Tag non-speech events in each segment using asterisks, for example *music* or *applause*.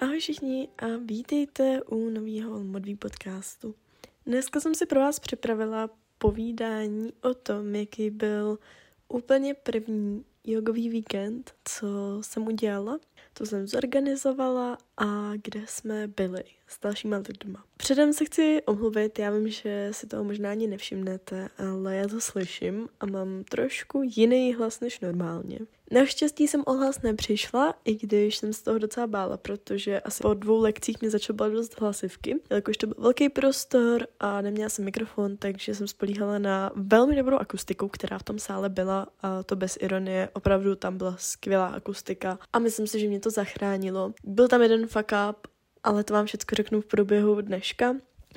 Ahoj všichni a vítejte u nového modví podcastu. Dneska jsem si pro vás připravila povídání o tom, jaký byl úplně první jogový víkend, co jsem udělala, co jsem zorganizovala a kde jsme byli s dalšíma lidma. Předem se chci omluvit, já vím, že si toho možná ani nevšimnete, ale já to slyším a mám trošku jiný hlas než normálně. Naštěstí jsem o hlas nepřišla, i když jsem z toho docela bála, protože asi po dvou lekcích mě začalo bát dost hlasivky, jakož to byl velký prostor a neměla jsem mikrofon, takže jsem spolíhala na velmi dobrou akustiku, která v tom sále byla a to bez ironie, opravdu tam byla skvělá akustika a myslím si, že mě to zachránilo. Byl tam jeden fuck up, ale to vám všechno řeknu v průběhu dneška.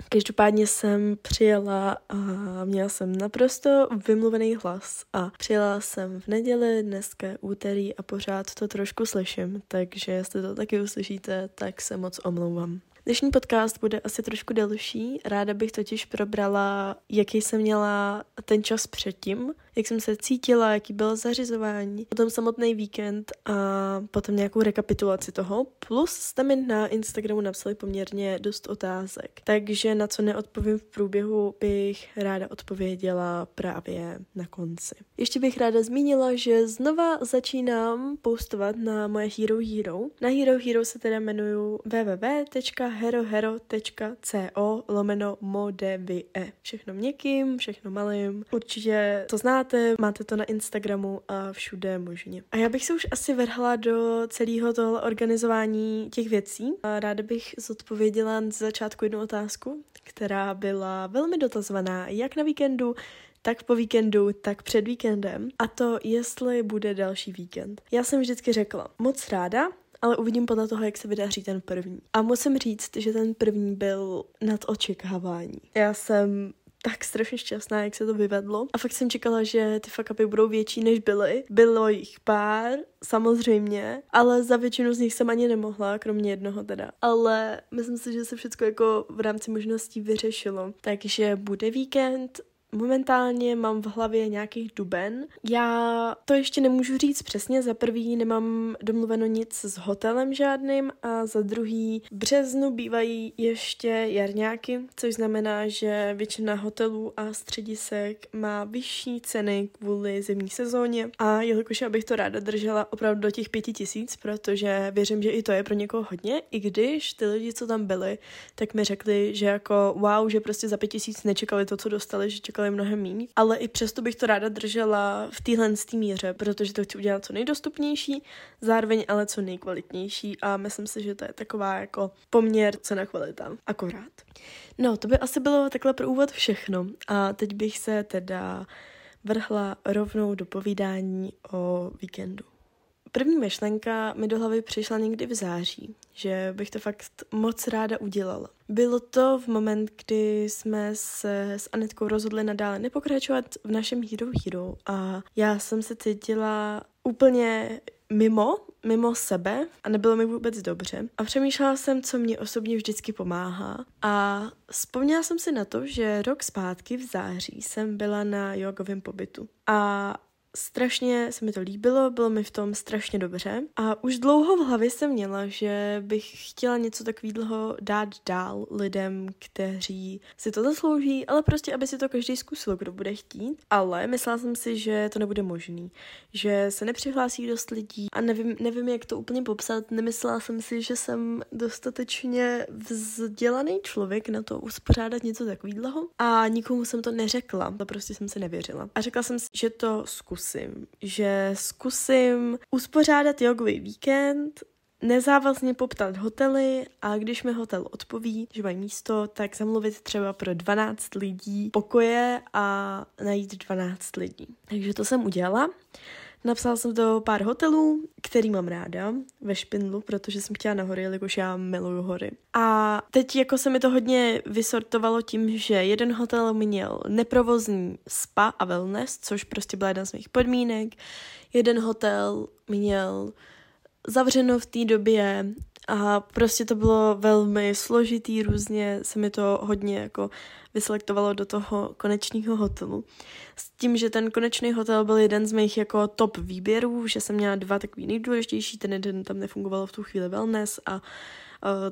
Každopádně jsem přijela a měla jsem naprosto vymluvený hlas a přijela jsem v neděli, dneska úterý a pořád to trošku slyším, takže jestli to taky uslyšíte, tak se moc omlouvám. Dnešní podcast bude asi trošku delší. Ráda bych totiž probrala, jaký jsem měla ten čas předtím, jak jsem se cítila, jaký bylo zařizování, potom samotný víkend a potom nějakou rekapitulaci toho. Plus jste mi na Instagramu napsali poměrně dost otázek, takže na co neodpovím v průběhu bych ráda odpověděla právě na konci. Ještě bych ráda zmínila, že znova začínám postovat na moje Hero Hero. Na Hero Hero se teda jmenuju www.herohero.co lomeno modevie. Všechno měkkým, všechno malým. Určitě to znáte znáte, máte to na Instagramu a všude možně. A já bych se už asi vrhla do celého toho organizování těch věcí. A ráda bych zodpověděla na začátku jednu otázku, která byla velmi dotazovaná jak na víkendu, tak po víkendu, tak před víkendem. A to, jestli bude další víkend. Já jsem vždycky řekla, moc ráda, ale uvidím podle toho, jak se vydaří ten první. A musím říct, že ten první byl nad očekávání. Já jsem tak strašně šťastná, jak se to vyvedlo. A fakt jsem čekala, že ty fuck upy budou větší, než byly. Bylo jich pár, samozřejmě, ale za většinu z nich jsem ani nemohla, kromě jednoho teda. Ale myslím si, že se všechno jako v rámci možností vyřešilo. Takže bude víkend, Momentálně mám v hlavě nějakých duben. Já to ještě nemůžu říct přesně. Za prvý nemám domluveno nic s hotelem žádným a za druhý v březnu bývají ještě jarňáky, což znamená, že většina hotelů a středisek má vyšší ceny kvůli zimní sezóně a jelikož abych to ráda držela opravdu do těch pěti tisíc, protože věřím, že i to je pro někoho hodně, i když ty lidi, co tam byli, tak mi řekli, že jako wow, že prostě za pět tisíc nečekali to, co dostali, že čekali čekali mnohem méně, ale i přesto bych to ráda držela v téhle míře, protože to chci udělat co nejdostupnější, zároveň ale co nejkvalitnější a myslím si, že to je taková jako poměr cena kvalita. Akorát. No, to by asi bylo takhle pro úvod všechno a teď bych se teda vrhla rovnou do povídání o víkendu. První myšlenka mi do hlavy přišla někdy v září, že bych to fakt moc ráda udělala. Bylo to v moment, kdy jsme se s Anetkou rozhodli nadále nepokračovat v našem Hero Hero a já jsem se cítila úplně mimo, mimo sebe a nebylo mi vůbec dobře. A přemýšlela jsem, co mě osobně vždycky pomáhá a vzpomněla jsem si na to, že rok zpátky v září jsem byla na jogovém pobytu. A Strašně se mi to líbilo, bylo mi v tom strašně dobře a už dlouho v hlavě jsem měla, že bych chtěla něco takového dát dál lidem, kteří si to zaslouží, ale prostě, aby si to každý zkusil, kdo bude chtít. Ale myslela jsem si, že to nebude možný, že se nepřihlásí dost lidí a nevím, nevím jak to úplně popsat. Nemyslela jsem si, že jsem dostatečně vzdělaný člověk na to uspořádat něco takového a nikomu jsem to neřekla, to prostě jsem si nevěřila. A řekla jsem si, že to zkusím zkusím, že zkusím uspořádat jogový víkend, nezávazně poptat hotely a když mi hotel odpoví, že mají místo, tak zamluvit třeba pro 12 lidí pokoje a najít 12 lidí. Takže to jsem udělala. Napsala jsem do pár hotelů, který mám ráda ve Špindlu, protože jsem chtěla na hory, jelikož já miluju hory. A teď jako se mi to hodně vysortovalo tím, že jeden hotel měl neprovozní spa a wellness, což prostě byla jedna z mých podmínek. Jeden hotel měl zavřeno v té době a prostě to bylo velmi složitý, různě se mi to hodně jako vyselektovalo do toho konečného hotelu. S tím, že ten konečný hotel byl jeden z mých jako top výběrů, že jsem měla dva takový nejdůležitější, ten jeden tam nefungovalo v tu chvíli wellness a uh,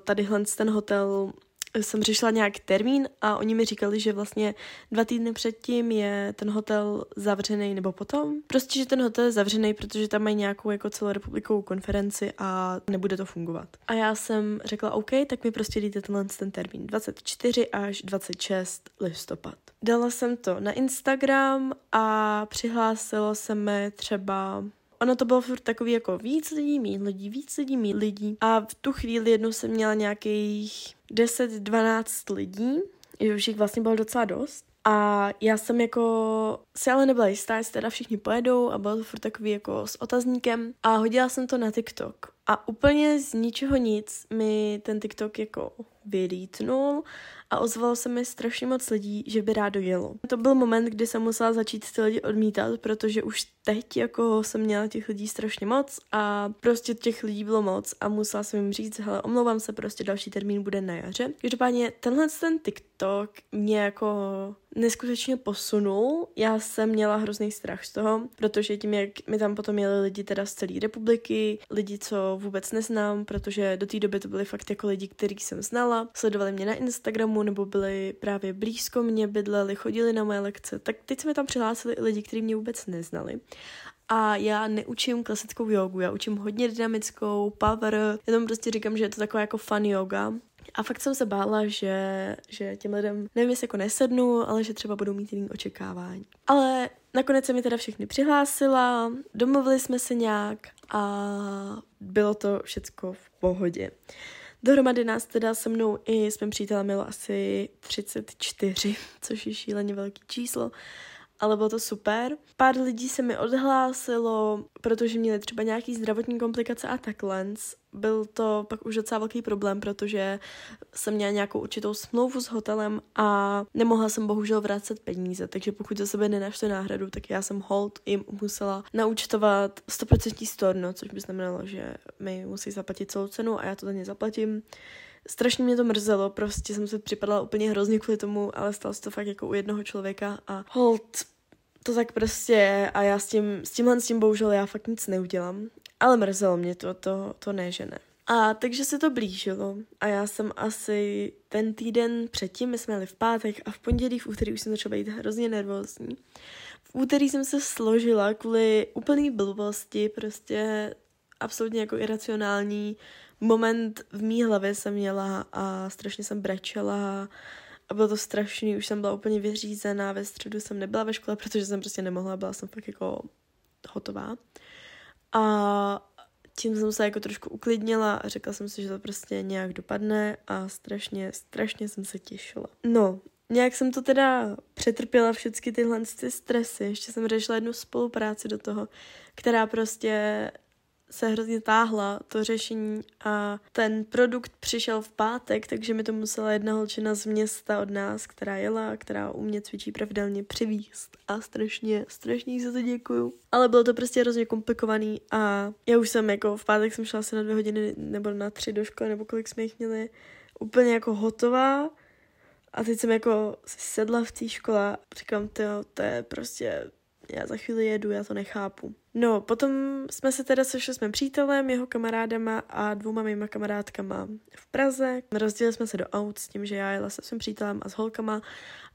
tadyhle ten hotel jsem řešila nějak termín a oni mi říkali, že vlastně dva týdny předtím je ten hotel zavřený nebo potom. Prostě, že ten hotel je zavřený, protože tam mají nějakou jako celorepublikovou konferenci a nebude to fungovat. A já jsem řekla, OK, tak mi prostě dejte tenhle ten termín 24 až 26 listopad. Dala jsem to na Instagram a přihlásilo se mi třeba ono to bylo furt takový jako víc lidí, mít lidí, víc lidí, mít lidí. A v tu chvíli jednou jsem měla nějakých 10-12 lidí, že už jich vlastně bylo docela dost. A já jsem jako si ale nebyla jistá, jestli teda všichni pojedou a bylo to furt takový jako s otazníkem a hodila jsem to na TikTok. A úplně z ničeho nic mi ten TikTok jako vylítnul a ozvalo se mi strašně moc lidí, že by rádo jelo. To byl moment, kdy jsem musela začít ty lidi odmítat, protože už teď jako jsem měla těch lidí strašně moc a prostě těch lidí bylo moc a musela jsem jim říct, hele, omlouvám se, prostě další termín bude na jaře. Každopádně tenhle ten TikTok mě jako neskutečně posunul. Já jsem měla hrozný strach z toho, protože tím, jak mi tam potom jeli lidi teda z celé republiky, lidi, co vůbec neznám, protože do té doby to byly fakt jako lidi, který jsem znala, sledovali mě na Instagramu nebo byli právě blízko mě, bydleli, chodili na moje lekce, tak teď jsme tam přihlásili i lidi, kteří mě vůbec neznali. A já neučím klasickou jogu, já učím hodně dynamickou, power, já tomu prostě říkám, že je to taková jako fun yoga, a fakt jsem se bála, že, že těm lidem, nevím, jestli jako nesednu, ale že třeba budou mít jiný očekávání. Ale nakonec se mi teda všechny přihlásila, domluvili jsme se nějak a bylo to všecko v pohodě. Dohromady nás teda se mnou i s mým přítelem mělo asi 34, což je šíleně velký číslo ale bylo to super. Pár lidí se mi odhlásilo, protože měli třeba nějaký zdravotní komplikace a takhle. Byl to pak už docela velký problém, protože jsem měla nějakou určitou smlouvu s hotelem a nemohla jsem bohužel vracet peníze, takže pokud za sebe nenašli náhradu, tak já jsem hold jim musela naučtovat 100% storno, což by znamenalo, že mi musí zaplatit celou cenu a já to za ně zaplatím strašně mě to mrzelo, prostě jsem se připadala úplně hrozně kvůli tomu, ale stalo se to fakt jako u jednoho člověka a hold, to tak prostě je a já s tím, s tímhle s tím bohužel já fakt nic neudělám. Ale mrzelo mě to, to, to ne, že ne. A takže se to blížilo a já jsem asi ten týden předtím, my jsme jeli v pátek a v pondělí, v úterý už jsem začala být hrozně nervózní. V úterý jsem se složila kvůli úplný blbosti, prostě absolutně jako iracionální moment v mý hlavě jsem měla a strašně jsem brečela a bylo to strašný, už jsem byla úplně vyřízená, ve středu jsem nebyla ve škole, protože jsem prostě nemohla, byla jsem fakt jako hotová. A tím jsem se jako trošku uklidnila a řekla jsem si, že to prostě nějak dopadne a strašně, strašně jsem se těšila. No, nějak jsem to teda přetrpěla všechny tyhle ty stresy. Ještě jsem řešila jednu spolupráci do toho, která prostě se hrozně táhla to řešení a ten produkt přišel v pátek, takže mi to musela jedna holčina z města od nás, která jela, která u mě cvičí pravidelně přivíst a strašně, strašně za to děkuju. Ale bylo to prostě hrozně komplikovaný a já už jsem jako v pátek jsem šla asi na dvě hodiny nebo na tři do školy, nebo kolik jsme jich měli, úplně jako hotová a teď jsem jako sedla v té škole a říkám, to je prostě já za chvíli jedu, já to nechápu. No, potom jsme se teda sešli s mým přítelem, jeho kamarádama a dvouma mýma kamarádkama v Praze. Rozdělili jsme se do aut s tím, že já jela se svým přítelem a s holkama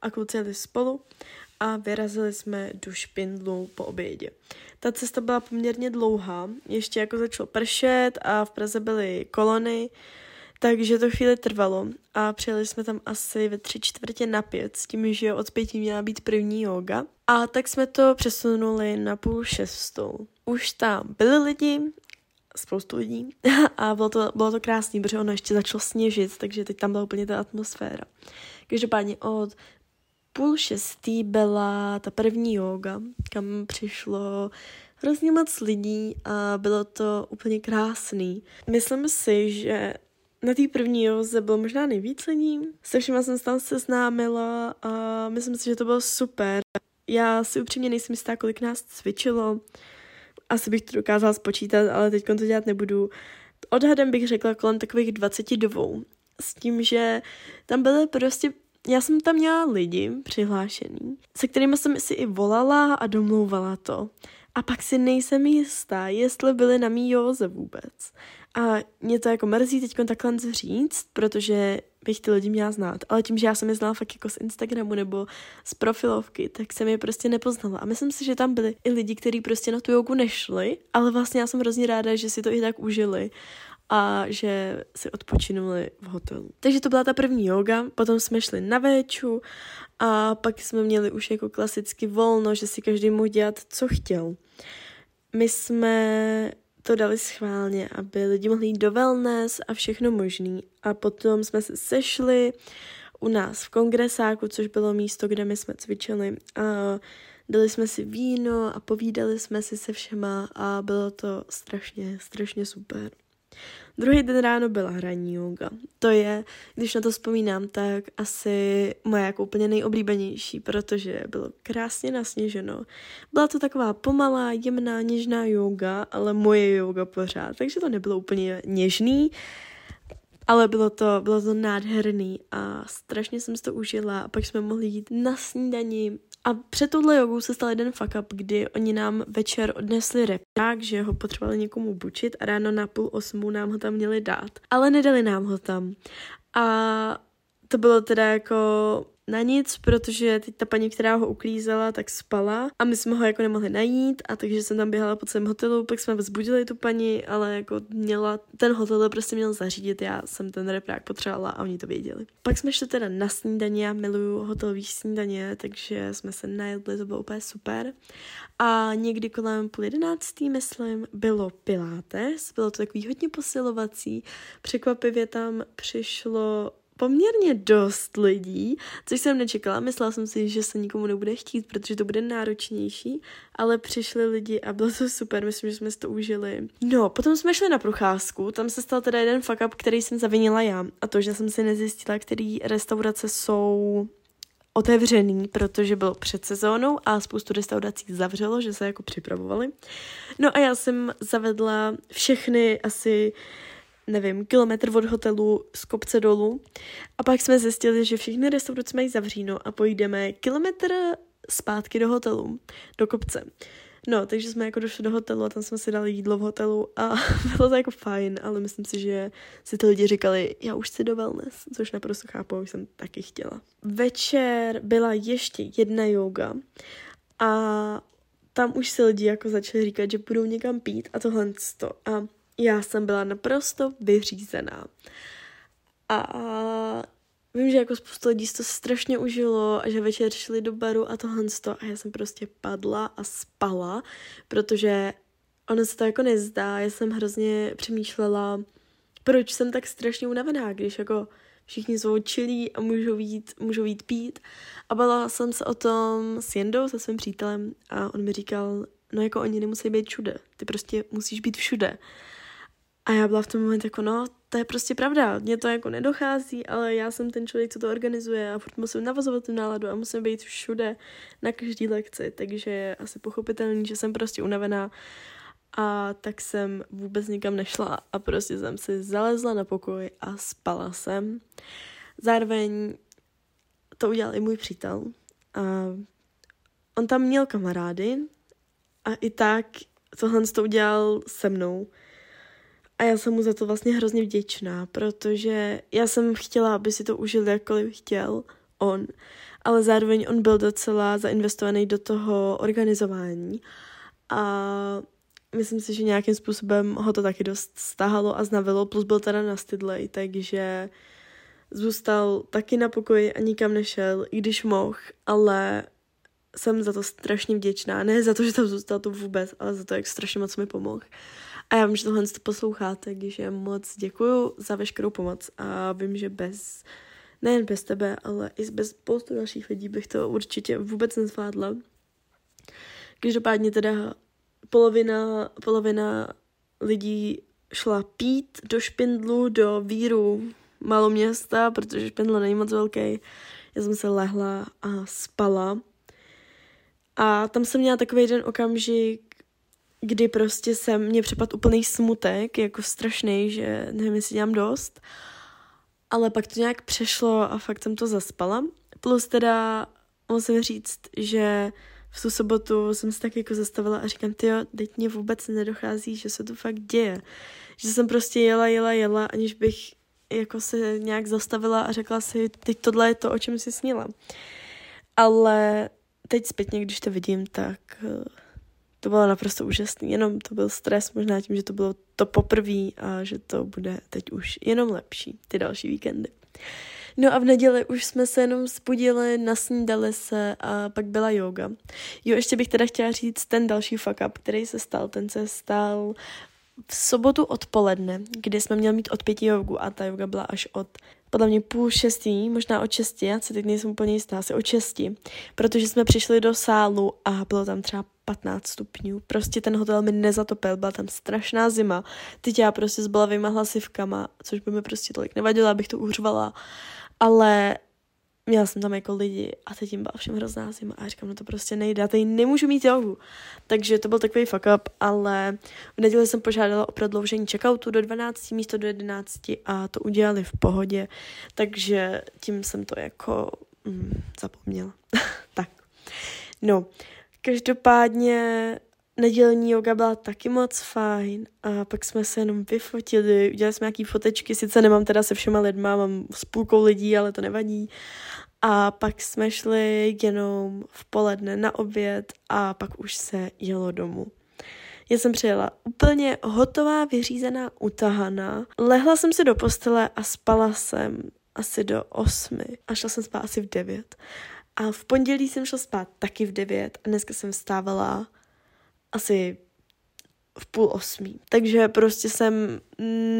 a kluci jeli spolu a vyrazili jsme do Špindlu po obědě. Ta cesta byla poměrně dlouhá, ještě jako začalo pršet a v Praze byly kolony, takže to chvíli trvalo a přijeli jsme tam asi ve tři čtvrtě na pět s tím, že od pěti měla být první yoga. A tak jsme to přesunuli na půl šestou. Už tam byli lidi, spoustu lidí *laughs* a bylo to, bylo to krásný, protože ono ještě začalo sněžit, takže teď tam byla úplně ta atmosféra. Každopádně od půl šestý byla ta první yoga, kam přišlo hrozně moc lidí a bylo to úplně krásný. Myslím si, že na té první joze bylo možná nejvíc lidí. Se všema jsem se tam seznámila a myslím si, že to bylo super. Já si upřímně nejsem jistá, kolik nás cvičilo. asi bych to dokázala spočítat, ale teď to dělat nebudu. Odhadem bych řekla kolem takových 22. S tím, že tam byly prostě já jsem tam měla lidi přihlášený, se kterými jsem si i volala a domlouvala to. A pak si nejsem jistá, jestli byli na mý józe vůbec. A mě to jako mrzí teď takhle říct, protože bych ty lidi měla znát. Ale tím, že já jsem je znala fakt jako z Instagramu nebo z profilovky, tak jsem je prostě nepoznala. A myslím si, že tam byli i lidi, kteří prostě na tu jogu nešli, ale vlastně já jsem hrozně ráda, že si to i tak užili a že si odpočinuli v hotelu. Takže to byla ta první yoga, potom jsme šli na véču a pak jsme měli už jako klasicky volno, že si každý mohl dělat, co chtěl. My jsme to dali schválně, aby lidi mohli jít do wellness a všechno možný. A potom jsme se sešli u nás v kongresáku, což bylo místo, kde my jsme cvičili. A dali jsme si víno a povídali jsme si se všema a bylo to strašně, strašně super. Druhý den ráno byla hraní yoga. To je, když na to vzpomínám, tak asi moje jako úplně nejoblíbenější, protože bylo krásně nasněženo. Byla to taková pomalá, jemná, něžná yoga, ale moje yoga pořád, takže to nebylo úplně něžný, ale bylo to, bylo to nádherný a strašně jsem si to užila a pak jsme mohli jít na snídani a před touhle jogou se stal jeden fuck up, kdy oni nám večer odnesli repák, že ho potřebovali někomu bučit a ráno na půl osmu nám ho tam měli dát. Ale nedali nám ho tam. A to bylo teda jako na nic, protože teď ta paní, která ho uklízela, tak spala a my jsme ho jako nemohli najít a takže jsem tam běhala po celém hotelu, pak jsme vzbudili tu paní, ale jako měla, ten hotel prostě měl zařídit, já jsem ten reprák potřebovala a oni to věděli. Pak jsme šli teda na snídaně, já miluju hotelový snídaně, takže jsme se najedli, to bylo úplně super. A někdy kolem půl jedenáctý, myslím, bylo pilates, bylo to takový hodně posilovací, překvapivě tam přišlo poměrně dost lidí, což jsem nečekala. Myslela jsem si, že se nikomu nebude chtít, protože to bude náročnější, ale přišli lidi a bylo to super, myslím, že jsme si to užili. No, potom jsme šli na procházku, tam se stal teda jeden fuck up, který jsem zavinila já a to, že jsem si nezjistila, který restaurace jsou otevřený, protože bylo před sezónou a spoustu restaurací zavřelo, že se jako připravovali. No a já jsem zavedla všechny asi nevím, kilometr od hotelu z kopce dolů. A pak jsme zjistili, že všechny restaurace mají zavříno a pojdeme kilometr zpátky do hotelu, do kopce. No, takže jsme jako došli do hotelu a tam jsme si dali jídlo v hotelu a *laughs* bylo to jako fajn, ale myslím si, že si ty lidi říkali, já už chci do wellness, což naprosto chápu, už jsem taky chtěla. Večer byla ještě jedna yoga a tam už se lidi jako začali říkat, že budou někam pít a tohle to. A já jsem byla naprosto vyřízená. A vím, že jako spoustu lidí to strašně užilo a že večer šli do baru a tohle a já jsem prostě padla a spala, protože ono se to jako nezdá. Já jsem hrozně přemýšlela, proč jsem tak strašně unavená, když jako všichni jsou čilí a můžou jít, můžou jít pít. A bala jsem se o tom s Jendou, se svým přítelem a on mi říkal, no jako oni nemusí být všude, ty prostě musíš být všude. A já byla v tom momentu jako, no, to je prostě pravda, mně to jako nedochází, ale já jsem ten člověk, co to organizuje a furt musím navazovat tu náladu a musím být všude na každý lekci, takže je asi pochopitelný, že jsem prostě unavená a tak jsem vůbec nikam nešla a prostě jsem si zalezla na pokoj a spala jsem. Zároveň to udělal i můj přítel. A on tam měl kamarády a i tak tohle to udělal se mnou. A já jsem mu za to vlastně hrozně vděčná, protože já jsem chtěla, aby si to užil jakkoliv chtěl on, ale zároveň on byl docela zainvestovaný do toho organizování a myslím si, že nějakým způsobem ho to taky dost stahalo a znavilo, plus byl teda nastydlej, takže zůstal taky na pokoji a nikam nešel, i když mohl, ale jsem za to strašně vděčná. Ne za to, že tam zůstal to vůbec, ale za to, jak strašně moc mi pomohl. A já vím, že tohle to posloucháte, takže moc děkuju za veškerou pomoc a vím, že bez, nejen bez tebe, ale i bez spoustu dalších lidí bych to určitě vůbec nezvládla. Každopádně teda polovina, polovina lidí šla pít do špindlu, do víru maloměsta, protože špindlo není moc velký. Já jsem se lehla a spala. A tam jsem měla takový jeden okamžik, kdy prostě jsem mě přepad úplný smutek, jako strašný, že nevím, jestli dělám dost. Ale pak to nějak přešlo a fakt jsem to zaspala. Plus teda musím říct, že v tu sobotu jsem se tak jako zastavila a říkám, ty jo, teď mě vůbec nedochází, že se to fakt děje. Že jsem prostě jela, jela, jela, aniž bych jako se nějak zastavila a řekla si, teď tohle je to, o čem jsi snila. Ale teď zpětně, když to vidím, tak eh, to bylo naprosto úžasný. Jenom to byl stres, možná tím, že to bylo to poprvé a že to bude teď už jenom lepší, ty další víkendy. No a v neděli už jsme se jenom spodili, nasnídali se a pak byla yoga. Jo, ještě bych teda chtěla říct ten další fuck up, který se stal. Ten se stal v sobotu odpoledne, kdy jsme měli mít od pěti jogu a ta yoga byla až od podle mě půl šestý, možná od šesti, já se teď nejsem úplně jistá, asi od šesti, protože jsme přišli do sálu a bylo tam třeba 15 stupňů. Prostě ten hotel mi nezatopil, byla tam strašná zima. Teď já prostě s balavýma hlasivkama, což by mi prostě tolik nevadilo, abych to uhřvala. Ale měla jsem tam jako lidi a teď jim byla všem hrozná zima a říkám, no to prostě nejde, já tady nemůžu mít jogu. Takže to byl takový fuck up, ale v neděli jsem požádala o prodloužení checkoutu do 12 místo do 11 a to udělali v pohodě, takže tím jsem to jako mm, zapomněla. *laughs* tak, no, každopádně nedělní yoga byla taky moc fajn a pak jsme se jenom vyfotili, udělali jsme nějaký fotečky, sice nemám teda se všema lidma, mám s půlkou lidí, ale to nevadí. A pak jsme šli jenom v poledne na oběd a pak už se jelo domů. Já jsem přijela úplně hotová, vyřízená, utahaná. Lehla jsem si do postele a spala jsem asi do osmi a šla jsem spát asi v devět. A v pondělí jsem šla spát taky v devět a dneska jsem vstávala asi v půl osmí. Takže prostě jsem,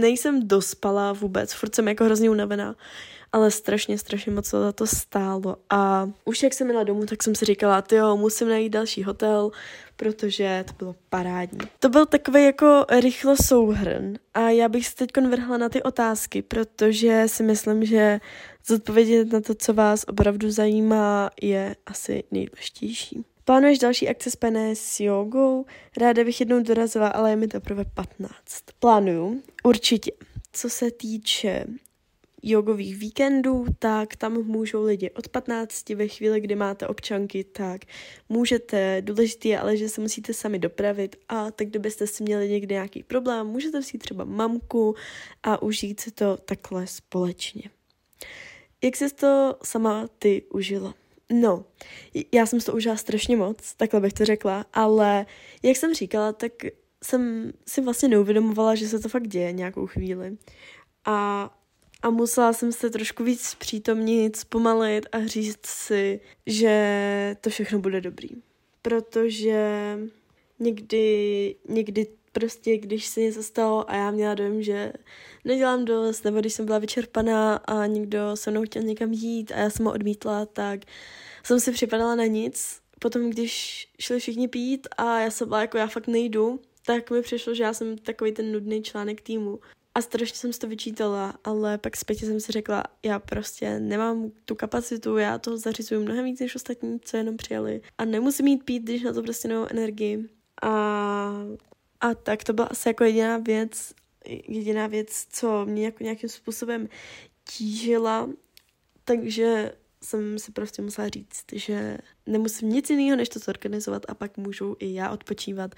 nejsem dospala vůbec, furt jsem jako hrozně unavená, ale strašně, strašně moc za to stálo. A už jak jsem jela domů, tak jsem si říkala, ty jo, musím najít další hotel, protože to bylo parádní. To byl takový jako rychlo souhrn a já bych se teď vrhla na ty otázky, protože si myslím, že zodpovědět na to, co vás opravdu zajímá, je asi nejdůležitější. Plánuješ další akce spojené s jogou? Ráda bych jednou dorazila, ale je mi teprve 15. Plánuju, určitě. Co se týče jogových víkendů, tak tam můžou lidi od 15 ve chvíli, kdy máte občanky, tak můžete, důležitý je ale, že se musíte sami dopravit a tak kdybyste si měli někdy nějaký problém, můžete vzít třeba mamku a užít si to takhle společně. Jak jsi to sama ty užila? No, já jsem to užila strašně moc, takhle bych to řekla, ale jak jsem říkala, tak jsem si vlastně neuvědomovala, že se to fakt děje nějakou chvíli. A, a musela jsem se trošku víc zpřítomnit, zpomalit a říct si, že to všechno bude dobrý. Protože někdy, někdy prostě, když se něco stalo a já měla dojem, že nedělám dost, nebo když jsem byla vyčerpaná a někdo se mnou chtěl někam jít a já jsem ho odmítla, tak jsem si připadala na nic. Potom, když šli všichni pít a já jsem byla jako já fakt nejdu, tak mi přišlo, že já jsem takový ten nudný článek týmu. A strašně jsem si to vyčítala, ale pak zpětě jsem si řekla, já prostě nemám tu kapacitu, já toho zařizuju mnohem víc než ostatní, co jenom přijeli. A nemusím mít pít, když na to prostě nemám energii. A, a tak to byla asi jako jediná věc, jediná věc, co mě jako nějakým způsobem tížila, takže jsem si prostě musela říct, že nemusím nic jiného, než to zorganizovat a pak můžu i já odpočívat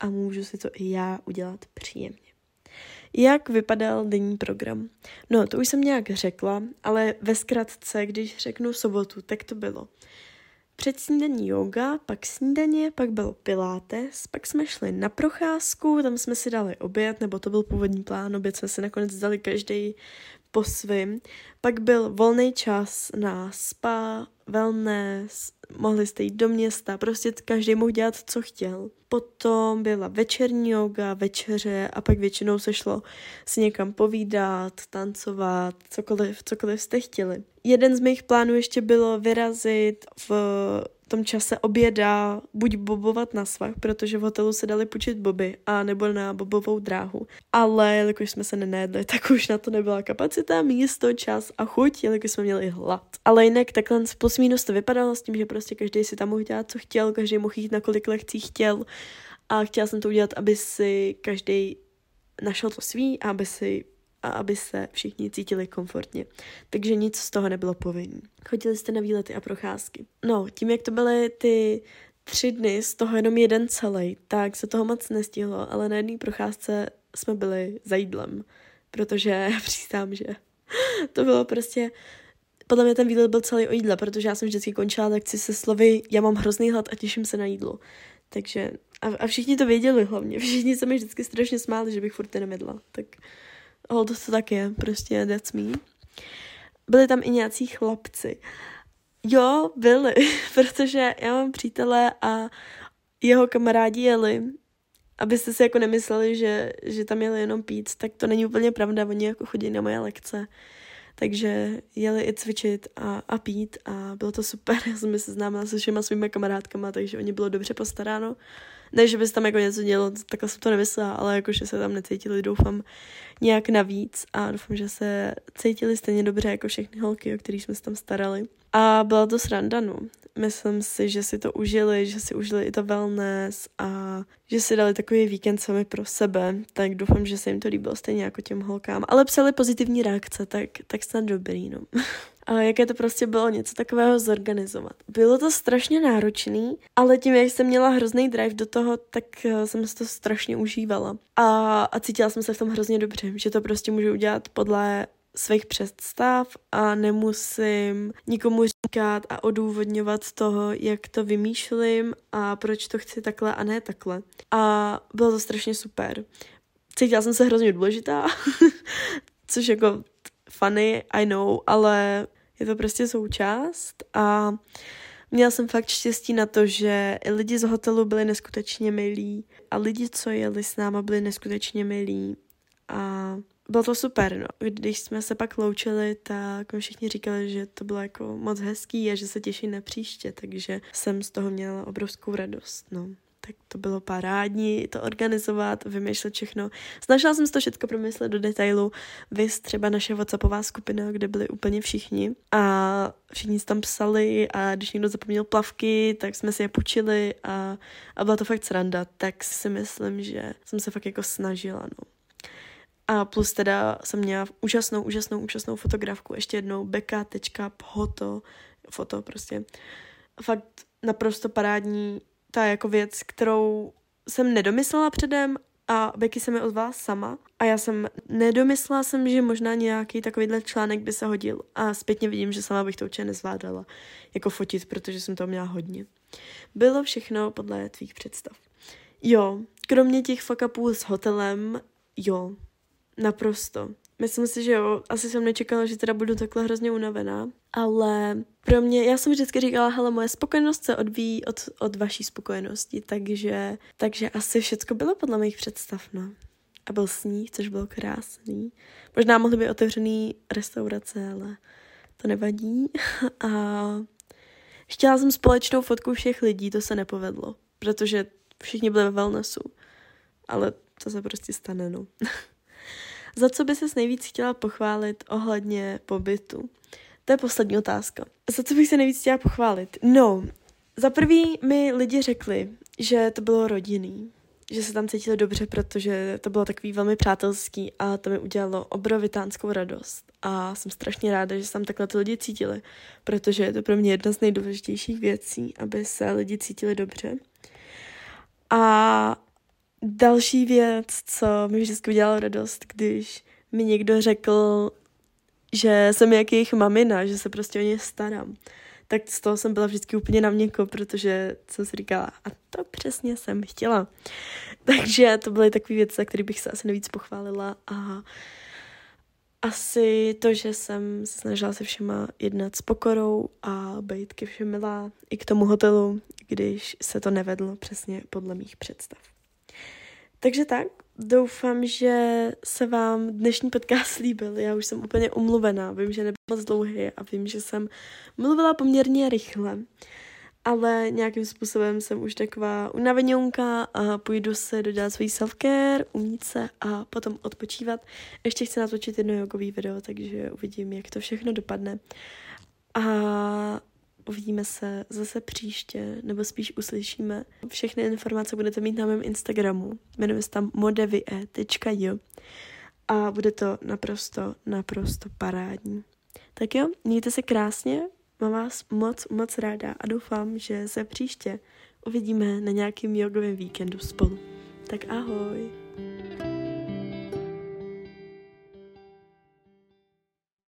a můžu si to i já udělat příjemně. Jak vypadal denní program? No, to už jsem nějak řekla, ale ve zkratce, když řeknu sobotu, tak to bylo. Před snídaní yoga, pak snídaně, pak byl pilates, pak jsme šli na procházku, tam jsme si dali oběd, nebo to byl původní plán, oběd jsme si nakonec dali každý po svým. Pak byl volný čas na spa, wellness, mohli jste jít do města, prostě každý mohl dělat, co chtěl. Potom byla večerní yoga, večeře a pak většinou se šlo si někam povídat, tancovat, cokoliv, cokoliv jste chtěli. Jeden z mých plánů ještě bylo vyrazit v tom čase oběda buď bobovat na svah, protože v hotelu se dali půjčit boby, a nebo na bobovou dráhu. Ale jelikož jsme se nenajedli, tak už na to nebyla kapacita, místo, čas a chuť, jelikož jsme měli hlad. Ale jinak takhle plus minus to vypadalo s tím, že prostě každý si tam mohl dělat, co chtěl, každý mohl jít na kolik lekcí chtěl a chtěla jsem to udělat, aby si každý našel to svý a aby si a aby se všichni cítili komfortně. Takže nic z toho nebylo povinný. Chodili jste na výlety a procházky. No, tím, jak to byly ty tři dny, z toho jenom jeden celý, tak se toho moc nestihlo, ale na jedné procházce jsme byli za jídlem, protože *laughs* přistám, že to bylo prostě podle mě ten výlet byl celý o jídle, protože já jsem vždycky končila lekci se slovy já mám hrozný hlad a těším se na jídlo. Takže a, a všichni to věděli hlavně. *laughs* Všichni se mi vždycky strašně smáli, že bych furt nemedla. Tak hold, to tak je, prostě that's me. Byli tam i nějací chlapci. Jo, byli, *laughs* protože já mám přítele a jeho kamarádi jeli, abyste si jako nemysleli, že, že tam jeli jenom pít, tak to není úplně pravda, oni jako chodí na moje lekce. Takže jeli i cvičit a, a pít a bylo to super. *laughs* Já jsem se seznámila se všema svými kamarádkama, takže oni bylo dobře postaráno. Ne, že bys tam jako něco dělal, takhle jsem to nemyslela, ale jako, že se tam necítili, doufám, nějak navíc a doufám, že se cítili stejně dobře jako všechny holky, o kterých jsme se tam starali. A byla to sranda, no. Myslím si, že si to užili, že si užili i to wellness a že si dali takový víkend sami pro sebe, tak doufám, že se jim to líbilo stejně jako těm holkám. Ale psali pozitivní reakce, tak, tak snad dobrý, no. *laughs* A jaké to prostě bylo něco takového zorganizovat. Bylo to strašně náročný, ale tím, jak jsem měla hrozný drive do toho, tak eh, jsem si to strašně užívala. A, a cítila jsem se v tom hrozně dobře, že to prostě můžu udělat podle svých představ a nemusím nikomu říkat a odůvodňovat toho, jak to vymýšlím a proč to chci takhle a ne takhle. A bylo to strašně super. Cítila jsem se hrozně důležitá, *laughs* což jako funny, I know, ale je to prostě součást a měla jsem fakt štěstí na to, že lidi z hotelu byli neskutečně milí a lidi, co jeli s náma, byli neskutečně milí a bylo to super, no. Když jsme se pak loučili, tak všichni říkali, že to bylo jako moc hezký a že se těší na příště, takže jsem z toho měla obrovskou radost, no tak to bylo parádní to organizovat, vymýšlet všechno. Snažila jsem se to všechno promyslet do detailu. Vy třeba naše WhatsAppová skupina, kde byli úplně všichni a všichni tam psali a když někdo zapomněl plavky, tak jsme si je půjčili a, a byla to fakt sranda, tak si myslím, že jsem se fakt jako snažila, no. A plus teda jsem měla úžasnou, úžasnou, úžasnou fotografku, ještě jednou beka.hoto, foto prostě. Fakt naprosto parádní ta jako věc, kterou jsem nedomyslela předem a Becky se mi ozvala sama a já jsem nedomyslela jsem, že možná nějaký takovýhle článek by se hodil a zpětně vidím, že sama bych to určitě nezvládala jako fotit, protože jsem to měla hodně. Bylo všechno podle tvých představ. Jo, kromě těch fuck s hotelem, jo, naprosto. Myslím si, že jo, asi jsem nečekala, že teda budu takhle hrozně unavená, ale pro mě, já jsem vždycky říkala, hele, moje spokojenost se odvíjí od, od vaší spokojenosti, takže, takže asi všechno bylo podle mých představ, no. A byl sníh, což bylo krásný. Možná mohly být otevřený restaurace, ale to nevadí. *laughs* A chtěla jsem společnou fotku všech lidí, to se nepovedlo, protože všichni byli ve wellnessu. Ale to se prostě stane, no. *laughs* Za co by ses nejvíc chtěla pochválit ohledně pobytu? To je poslední otázka. Za co bych se nejvíc chtěla pochválit? No, za prvý mi lidi řekli, že to bylo rodinný, že se tam cítili dobře, protože to bylo takový velmi přátelský a to mi udělalo obrovitánskou radost. A jsem strašně ráda, že se tam takhle ty lidi cítili, protože je to pro mě jedna z nejdůležitějších věcí, aby se lidi cítili dobře. A další věc, co mi vždycky udělalo radost, když mi někdo řekl, že jsem jak jejich mamina, že se prostě o ně starám. Tak z toho jsem byla vždycky úplně na měko, protože jsem si říkala, a to přesně jsem chtěla. *laughs* Takže to byly takové věci, za které bych se asi nejvíc pochválila a asi to, že jsem se snažila se všema jednat s pokorou a být ke všem milá i k tomu hotelu, když se to nevedlo přesně podle mých představ. Takže tak, doufám, že se vám dnešní podcast líbil. Já už jsem úplně umluvená, vím, že nebyl moc dlouhý a vím, že jsem mluvila poměrně rychle. Ale nějakým způsobem jsem už taková unaveněnka a půjdu se dodělat svůj self-care, umít se a potom odpočívat. Ještě chci natočit jedno jogový video, takže uvidím, jak to všechno dopadne. A uvidíme se zase příště, nebo spíš uslyšíme. Všechny informace budete mít na mém Instagramu. Jmenuje se tam modevie.jo a bude to naprosto, naprosto parádní. Tak jo, mějte se krásně, mám vás moc, moc ráda a doufám, že se příště uvidíme na nějakým jogovém víkendu spolu. Tak ahoj!